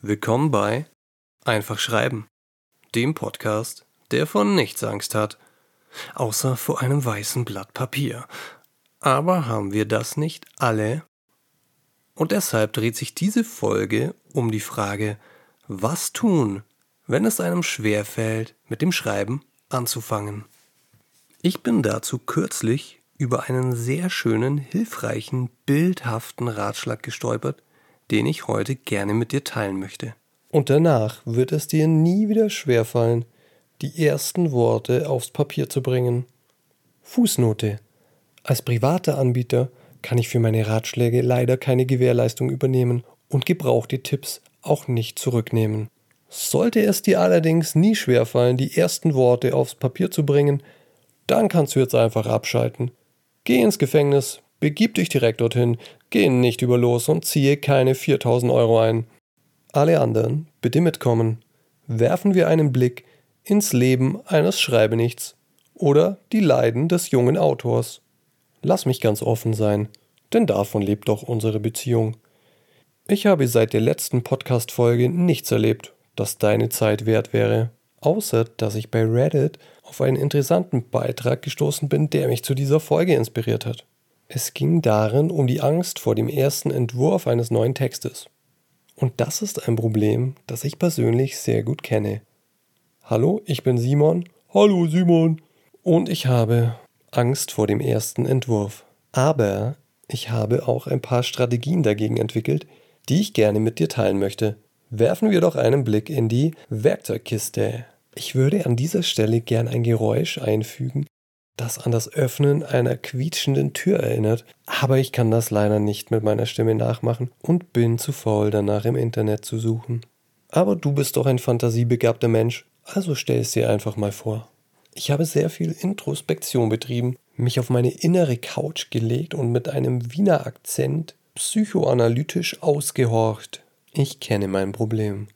Willkommen bei Einfach Schreiben, dem Podcast, der von nichts Angst hat, außer vor einem weißen Blatt Papier. Aber haben wir das nicht alle? Und deshalb dreht sich diese Folge um die Frage, was tun, wenn es einem schwerfällt, mit dem Schreiben anzufangen. Ich bin dazu kürzlich über einen sehr schönen, hilfreichen, bildhaften Ratschlag gestolpert, den ich heute gerne mit dir teilen möchte. Und danach wird es dir nie wieder schwerfallen, die ersten Worte aufs Papier zu bringen. Fußnote. Als privater Anbieter kann ich für meine Ratschläge leider keine Gewährleistung übernehmen und gebrauchte Tipps auch nicht zurücknehmen. Sollte es dir allerdings nie schwerfallen, die ersten Worte aufs Papier zu bringen, dann kannst du jetzt einfach abschalten. Geh ins Gefängnis, begib dich direkt dorthin, geh nicht über los und ziehe keine 4000 Euro ein. Alle anderen, bitte mitkommen. Werfen wir einen Blick ins Leben eines Schreibenichts oder die Leiden des jungen Autors. Lass mich ganz offen sein, denn davon lebt doch unsere Beziehung. Ich habe seit der letzten Podcast-Folge nichts erlebt, das deine Zeit wert wäre, außer dass ich bei Reddit auf einen interessanten Beitrag gestoßen bin, der mich zu dieser Folge inspiriert hat. Es ging darin um die Angst vor dem ersten Entwurf eines neuen Textes. Und das ist ein Problem, das ich persönlich sehr gut kenne. Hallo, ich bin Simon. Hallo Simon. Und ich habe Angst vor dem ersten Entwurf. Aber ich habe auch ein paar Strategien dagegen entwickelt, die ich gerne mit dir teilen möchte. Werfen wir doch einen Blick in die Werkzeugkiste. Ich würde an dieser Stelle gern ein Geräusch einfügen, das an das Öffnen einer quietschenden Tür erinnert, aber ich kann das leider nicht mit meiner Stimme nachmachen und bin zu faul danach im Internet zu suchen. Aber du bist doch ein fantasiebegabter Mensch, also stell es dir einfach mal vor. Ich habe sehr viel Introspektion betrieben, mich auf meine innere Couch gelegt und mit einem Wiener Akzent psychoanalytisch ausgehorcht. Ich kenne mein Problem.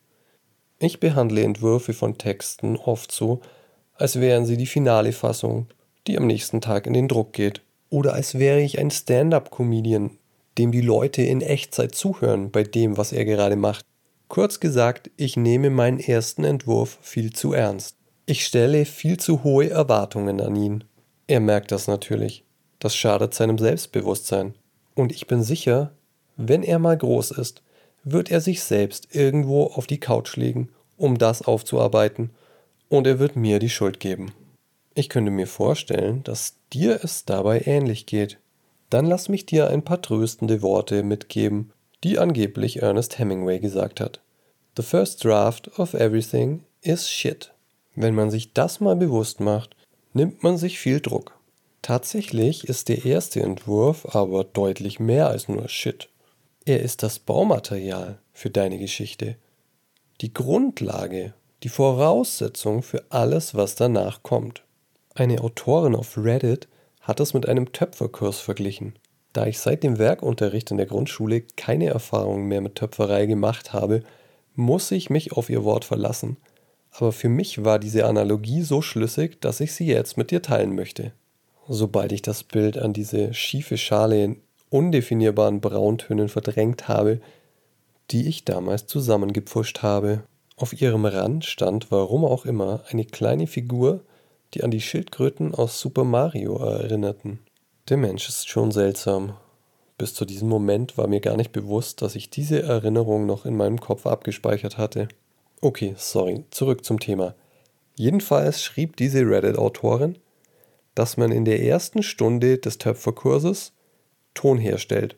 Ich behandle Entwürfe von Texten oft so, als wären sie die finale Fassung, die am nächsten Tag in den Druck geht. Oder als wäre ich ein Stand-up-Comedian, dem die Leute in Echtzeit zuhören bei dem, was er gerade macht. Kurz gesagt, ich nehme meinen ersten Entwurf viel zu ernst. Ich stelle viel zu hohe Erwartungen an ihn. Er merkt das natürlich. Das schadet seinem Selbstbewusstsein. Und ich bin sicher, wenn er mal groß ist, wird er sich selbst irgendwo auf die Couch legen, um das aufzuarbeiten, und er wird mir die Schuld geben. Ich könnte mir vorstellen, dass dir es dabei ähnlich geht. Dann lass mich dir ein paar tröstende Worte mitgeben, die angeblich Ernest Hemingway gesagt hat. The first draft of everything is shit. Wenn man sich das mal bewusst macht, nimmt man sich viel Druck. Tatsächlich ist der erste Entwurf aber deutlich mehr als nur Shit. Er ist das Baumaterial für deine Geschichte, die Grundlage, die Voraussetzung für alles, was danach kommt. Eine Autorin auf Reddit hat es mit einem Töpferkurs verglichen. Da ich seit dem Werkunterricht in der Grundschule keine Erfahrung mehr mit Töpferei gemacht habe, muss ich mich auf ihr Wort verlassen. Aber für mich war diese Analogie so schlüssig, dass ich sie jetzt mit dir teilen möchte. Sobald ich das Bild an diese schiefe Schale undefinierbaren Brauntönen verdrängt habe, die ich damals zusammengepfuscht habe. Auf ihrem Rand stand, warum auch immer, eine kleine Figur, die an die Schildkröten aus Super Mario erinnerten. Der Mensch ist schon seltsam. Bis zu diesem Moment war mir gar nicht bewusst, dass ich diese Erinnerung noch in meinem Kopf abgespeichert hatte. Okay, sorry, zurück zum Thema. Jedenfalls schrieb diese Reddit-Autorin, dass man in der ersten Stunde des Töpferkurses Ton herstellt.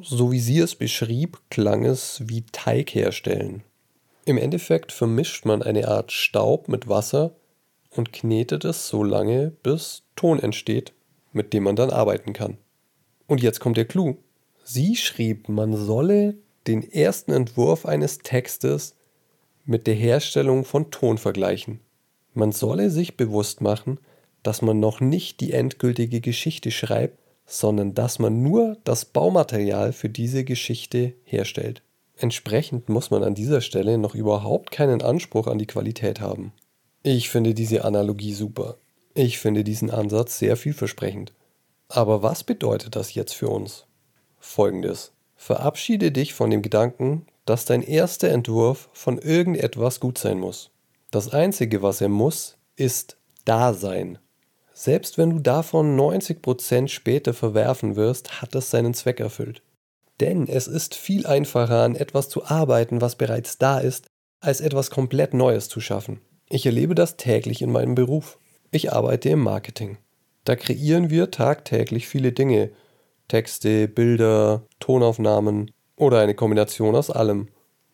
So wie sie es beschrieb, klang es wie Teig herstellen. Im Endeffekt vermischt man eine Art Staub mit Wasser und knetet es so lange, bis Ton entsteht, mit dem man dann arbeiten kann. Und jetzt kommt der Clou. Sie schrieb, man solle den ersten Entwurf eines Textes mit der Herstellung von Ton vergleichen. Man solle sich bewusst machen, dass man noch nicht die endgültige Geschichte schreibt, sondern dass man nur das Baumaterial für diese Geschichte herstellt. Entsprechend muss man an dieser Stelle noch überhaupt keinen Anspruch an die Qualität haben. Ich finde diese Analogie super. Ich finde diesen Ansatz sehr vielversprechend. Aber was bedeutet das jetzt für uns? Folgendes. Verabschiede dich von dem Gedanken, dass dein erster Entwurf von irgendetwas gut sein muss. Das Einzige, was er muss, ist da sein. Selbst wenn du davon 90% später verwerfen wirst, hat es seinen Zweck erfüllt. Denn es ist viel einfacher, an etwas zu arbeiten, was bereits da ist, als etwas komplett Neues zu schaffen. Ich erlebe das täglich in meinem Beruf. Ich arbeite im Marketing. Da kreieren wir tagtäglich viele Dinge. Texte, Bilder, Tonaufnahmen oder eine Kombination aus allem.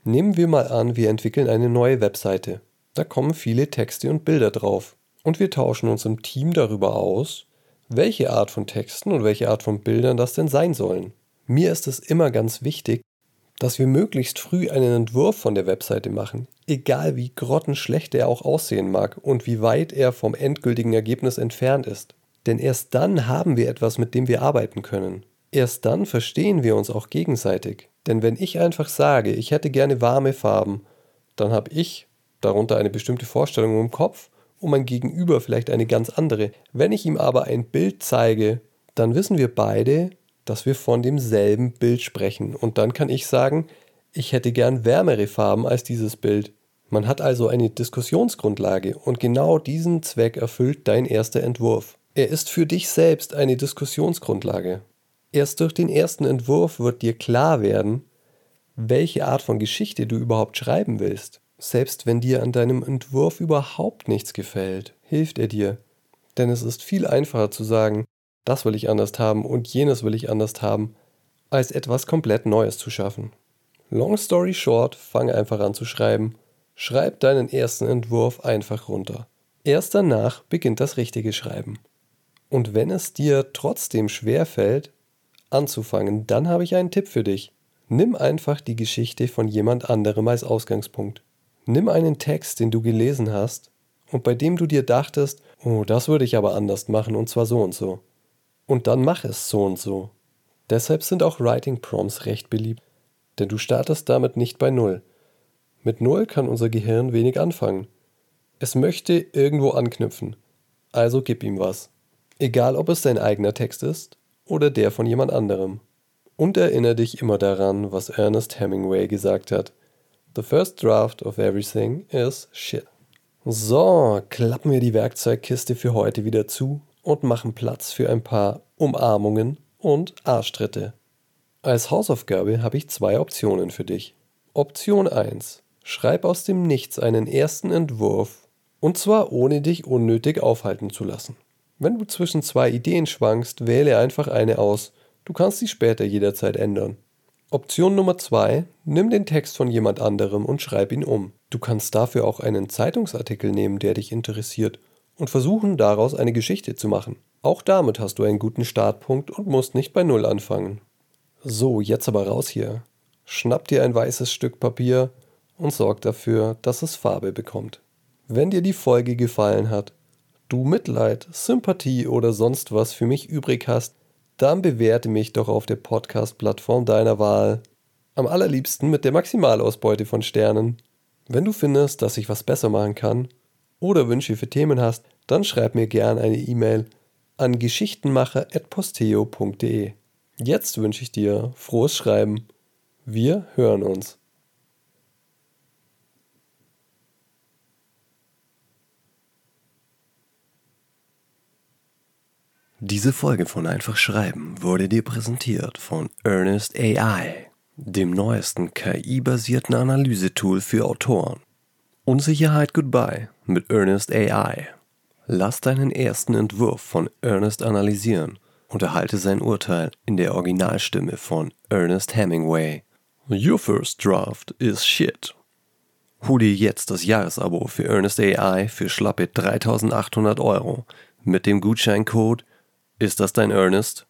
Nehmen wir mal an, wir entwickeln eine neue Webseite. Da kommen viele Texte und Bilder drauf. Und wir tauschen uns im Team darüber aus, welche Art von Texten und welche Art von Bildern das denn sein sollen. Mir ist es immer ganz wichtig, dass wir möglichst früh einen Entwurf von der Webseite machen, egal wie grottenschlecht er auch aussehen mag und wie weit er vom endgültigen Ergebnis entfernt ist. Denn erst dann haben wir etwas, mit dem wir arbeiten können. Erst dann verstehen wir uns auch gegenseitig. Denn wenn ich einfach sage, ich hätte gerne warme Farben, dann habe ich darunter eine bestimmte Vorstellung im Kopf und mein Gegenüber vielleicht eine ganz andere. Wenn ich ihm aber ein Bild zeige, dann wissen wir beide, dass wir von demselben Bild sprechen. Und dann kann ich sagen, ich hätte gern wärmere Farben als dieses Bild. Man hat also eine Diskussionsgrundlage und genau diesen Zweck erfüllt dein erster Entwurf. Er ist für dich selbst eine Diskussionsgrundlage. Erst durch den ersten Entwurf wird dir klar werden, welche Art von Geschichte du überhaupt schreiben willst. Selbst wenn dir an deinem Entwurf überhaupt nichts gefällt, hilft er dir. Denn es ist viel einfacher zu sagen, das will ich anders haben und jenes will ich anders haben, als etwas komplett Neues zu schaffen. Long story short, fange einfach an zu schreiben. Schreib deinen ersten Entwurf einfach runter. Erst danach beginnt das richtige Schreiben. Und wenn es dir trotzdem schwer fällt, anzufangen, dann habe ich einen Tipp für dich. Nimm einfach die Geschichte von jemand anderem als Ausgangspunkt. Nimm einen Text, den du gelesen hast und bei dem du dir dachtest, oh, das würde ich aber anders machen und zwar so und so und dann mach es so und so. Deshalb sind auch Writing Prompts recht beliebt, denn du startest damit nicht bei Null. Mit Null kann unser Gehirn wenig anfangen. Es möchte irgendwo anknüpfen, also gib ihm was. Egal ob es dein eigener Text ist oder der von jemand anderem. Und erinnere dich immer daran, was Ernest Hemingway gesagt hat. The first draft of everything is shit. So, klappen wir die Werkzeugkiste für heute wieder zu und machen Platz für ein paar Umarmungen und Arschtritte. Als Hausaufgabe habe ich zwei Optionen für dich. Option 1. Schreib aus dem Nichts einen ersten Entwurf und zwar ohne dich unnötig aufhalten zu lassen. Wenn du zwischen zwei Ideen schwankst, wähle einfach eine aus. Du kannst sie später jederzeit ändern. Option Nummer 2. Nimm den Text von jemand anderem und schreib ihn um. Du kannst dafür auch einen Zeitungsartikel nehmen, der dich interessiert und versuchen daraus eine Geschichte zu machen. Auch damit hast du einen guten Startpunkt und musst nicht bei Null anfangen. So, jetzt aber raus hier. Schnapp dir ein weißes Stück Papier und sorg dafür, dass es Farbe bekommt. Wenn dir die Folge gefallen hat, du Mitleid, Sympathie oder sonst was für mich übrig hast, dann bewerte mich doch auf der Podcast-Plattform deiner Wahl. Am allerliebsten mit der Maximalausbeute von Sternen. Wenn du findest, dass ich was besser machen kann, oder Wünsche für Themen hast, dann schreib mir gerne eine E-Mail an geschichtenmacher.posteo.de. Jetzt wünsche ich dir frohes Schreiben. Wir hören uns. Diese Folge von Einfach Schreiben wurde dir präsentiert von Ernest AI, dem neuesten KI-basierten Analysetool für Autoren. Unsicherheit Goodbye mit Ernest AI. Lass deinen ersten Entwurf von Ernest analysieren und erhalte sein Urteil in der Originalstimme von Ernest Hemingway. Your first draft is shit. Hol dir jetzt das Jahresabo für Ernest AI für schlappe 3800 Euro mit dem Gutscheincode Ist das dein Ernest?